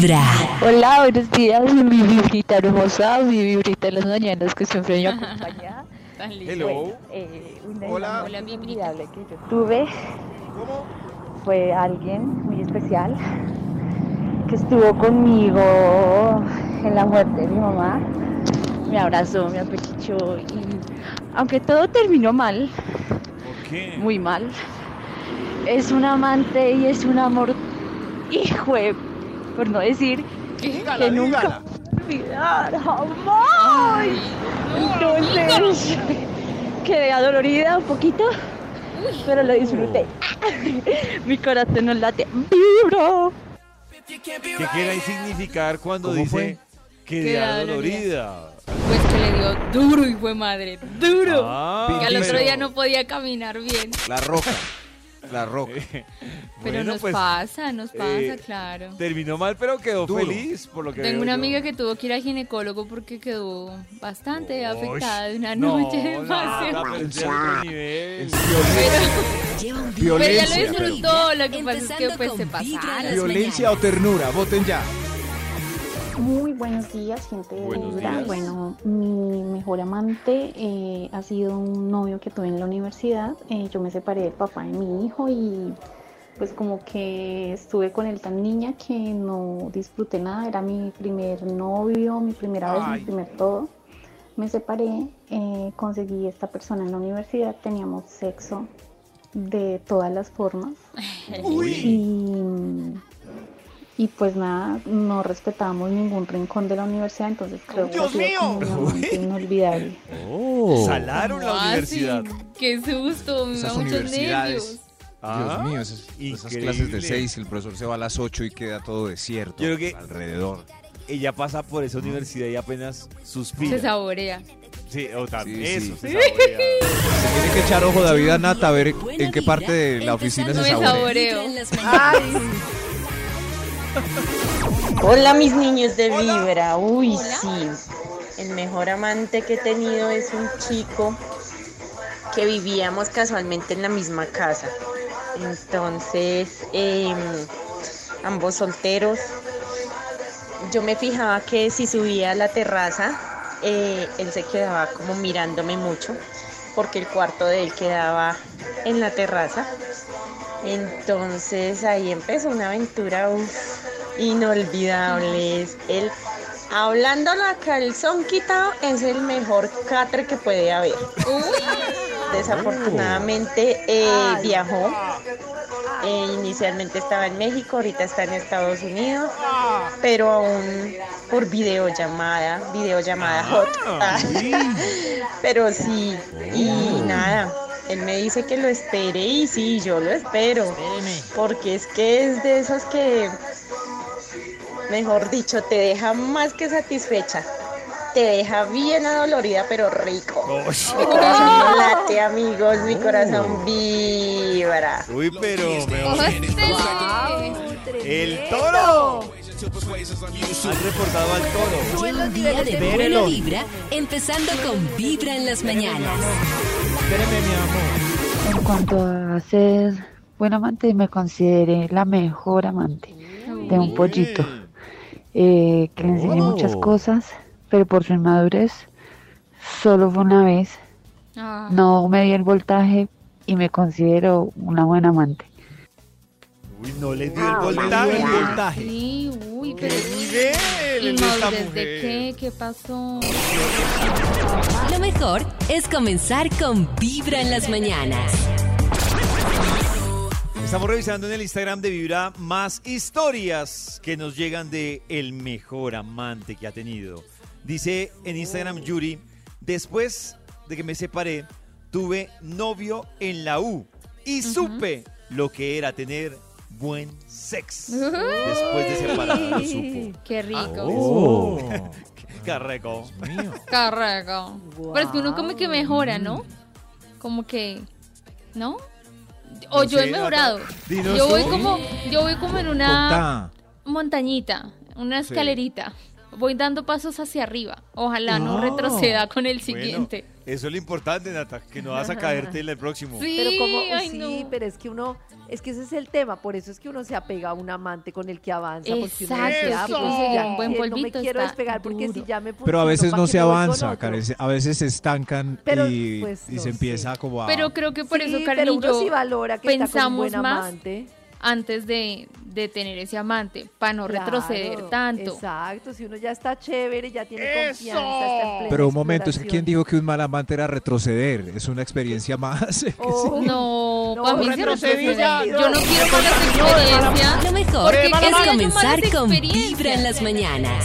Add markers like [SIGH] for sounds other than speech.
Vibra. Hola, buenos días, mi vibrita hermosa, mi vibrita en las mañanas que siempre me acompaña. [LAUGHS] Tan lindo. Hello. Eh, una Hola. Hola, mi inolvidable que yo tuve ¿Cómo? fue alguien muy especial que estuvo conmigo en la muerte de mi mamá. Me abrazó, me apechó y aunque todo terminó mal, ¿Por qué? muy mal, es un amante y es un amor, hijo de- por no decir Dígala, que nunca dígala. olvidar jamás. Entonces quedé adolorida un poquito, pero lo disfruté. [LAUGHS] Mi corazón no late, vibro. ¿Qué quiere significar cuando ¿Cómo dice fue? que Queda de dolorida. dolorida? Pues que le dio duro y fue madre, duro. Ah, que al otro día no podía caminar bien. La roca. La [LAUGHS] roca. Pero Bueno, nos pues, pasa, nos pasa, eh, claro. Terminó mal, pero quedó Duro. feliz por lo que Tengo una yo. amiga que tuvo que ir al ginecólogo porque quedó bastante Ush, afectada de una no, noche de paseo. pero ella lo Violencia. disfrutó, lo que pasa es que pues se pasaron. Violencia o ternura. Voten ya. Muy buenos días, gente de Buenos días. Bueno, mi mejor amante eh, ha sido un novio que tuve en la universidad. Eh, yo me separé del papá de mi hijo y pues como que estuve con él tan niña que no disfruté nada. Era mi primer novio, mi primera vez, Ay. mi primer todo. Me separé, eh, conseguí esta persona en la universidad, teníamos sexo de todas las formas. Y, y pues nada, no respetábamos ningún rincón de la universidad, entonces creo que como un inolvidable. Salaron la ¿Cómo universidad. Qué susto, me da Esas muchos universidades. nervios. Ah, Dios mío, esas, clases de 6, el profesor se va a las 8 y queda todo desierto Yo creo que- alrededor. Ella pasa por esa universidad y apenas suspira. Se saborea. Sí, o también Sí, eso. sí. se saborea. [LAUGHS] Se tiene que echar ojo David a Nata a ver en qué parte de la oficina se saborea. me Hola mis niños de Vibra, uy sí, el mejor amante que he tenido es un chico que vivíamos casualmente en la misma casa. Entonces, em, ambos solteros. Yo me fijaba que si subía a la terraza, eh, él se quedaba como mirándome mucho, porque el cuarto de él quedaba en la terraza. Entonces ahí empezó una aventura uf, inolvidable. Es Él, hablándolo a calzón quitado, es el mejor catre que puede haber. Desafortunadamente eh, viajó. Eh, inicialmente estaba en México, ahorita está en Estados Unidos, pero aún por videollamada, videollamada hot. Ah. [LAUGHS] Pero sí, y nada, él me dice que lo espere y sí, yo lo espero. Porque es que es de esos que, mejor dicho, te deja más que satisfecha. Te deja bien adolorida, pero rico. Ush. Mi corazón no late, amigos, mi corazón vibra. Uy, pero me ¡Cógete! ¡El toro! Han reportado al toro. Lleva un día de buena vibra, empezando con Vibra en las mañanas. En cuanto a ser buen amante, me consideré la mejor amante de un pollito. Eh, que le enseñé muchas cosas, pero por su inmadurez solo fue una vez. Ah, No me di el voltaje y me considero una buena amante. Uy, no le dio el voltaje. ah, El voltaje. Sí, uy, pero... ¡Qué nivel en esta ¿Inmadurez de mujer! qué? ¿Qué pasó? Lo mejor es comenzar con Vibra en las mañanas. Estamos revisando en el Instagram de Vibra más historias que nos llegan de el mejor amante que ha tenido. Dice en Instagram Yuri, después de que me separé, tuve novio en la U y supe lo que era tener buen sex. [LAUGHS] Después de lo supo. [LAUGHS] Qué rico. Oh. Qué rico. Qué rico. Pero es que uno como que mejora, ¿no? Como que... ¿No? O No yo sé, he mejorado. Dinos Yo voy tú. como, yo voy como en una Contá. montañita, una escalerita. Voy dando pasos hacia arriba. Ojalá no retroceda con el Bueno, siguiente. Eso es lo importante, Nata, que no vas a caerte en el próximo. Sí, Pero como, ay, sí, no. pero es que uno, es que ese es el tema, por eso es que uno se apega a un amante con el que avanza, porque uno Exacto, dice, ah, sí, pues ya un buen eh, no me quiero despegar porque duro. si ya me Pero a veces ¿pa' no se avanza? Karen, a veces se estancan Pero, y, pues, y no se empieza como a... Pero creo que por Sí, eso, Karen pero y uno yo sí valora que está con un buen más amante. Antes de, de tener ese amante, para no Claro, retroceder tanto. Exacto, si uno ya está chévere, ya tiene confianza, está en plena Pero un momento, es que. ¿quién dijo que un mal amante era retroceder? Es una experiencia más. [LAUGHS] Oh, No, No, para mí sí retrocedí retrocede. ya, Yo no. quiero malas experiencias. Lo mejor Porque es comenzar con. Vibra en las mañanas.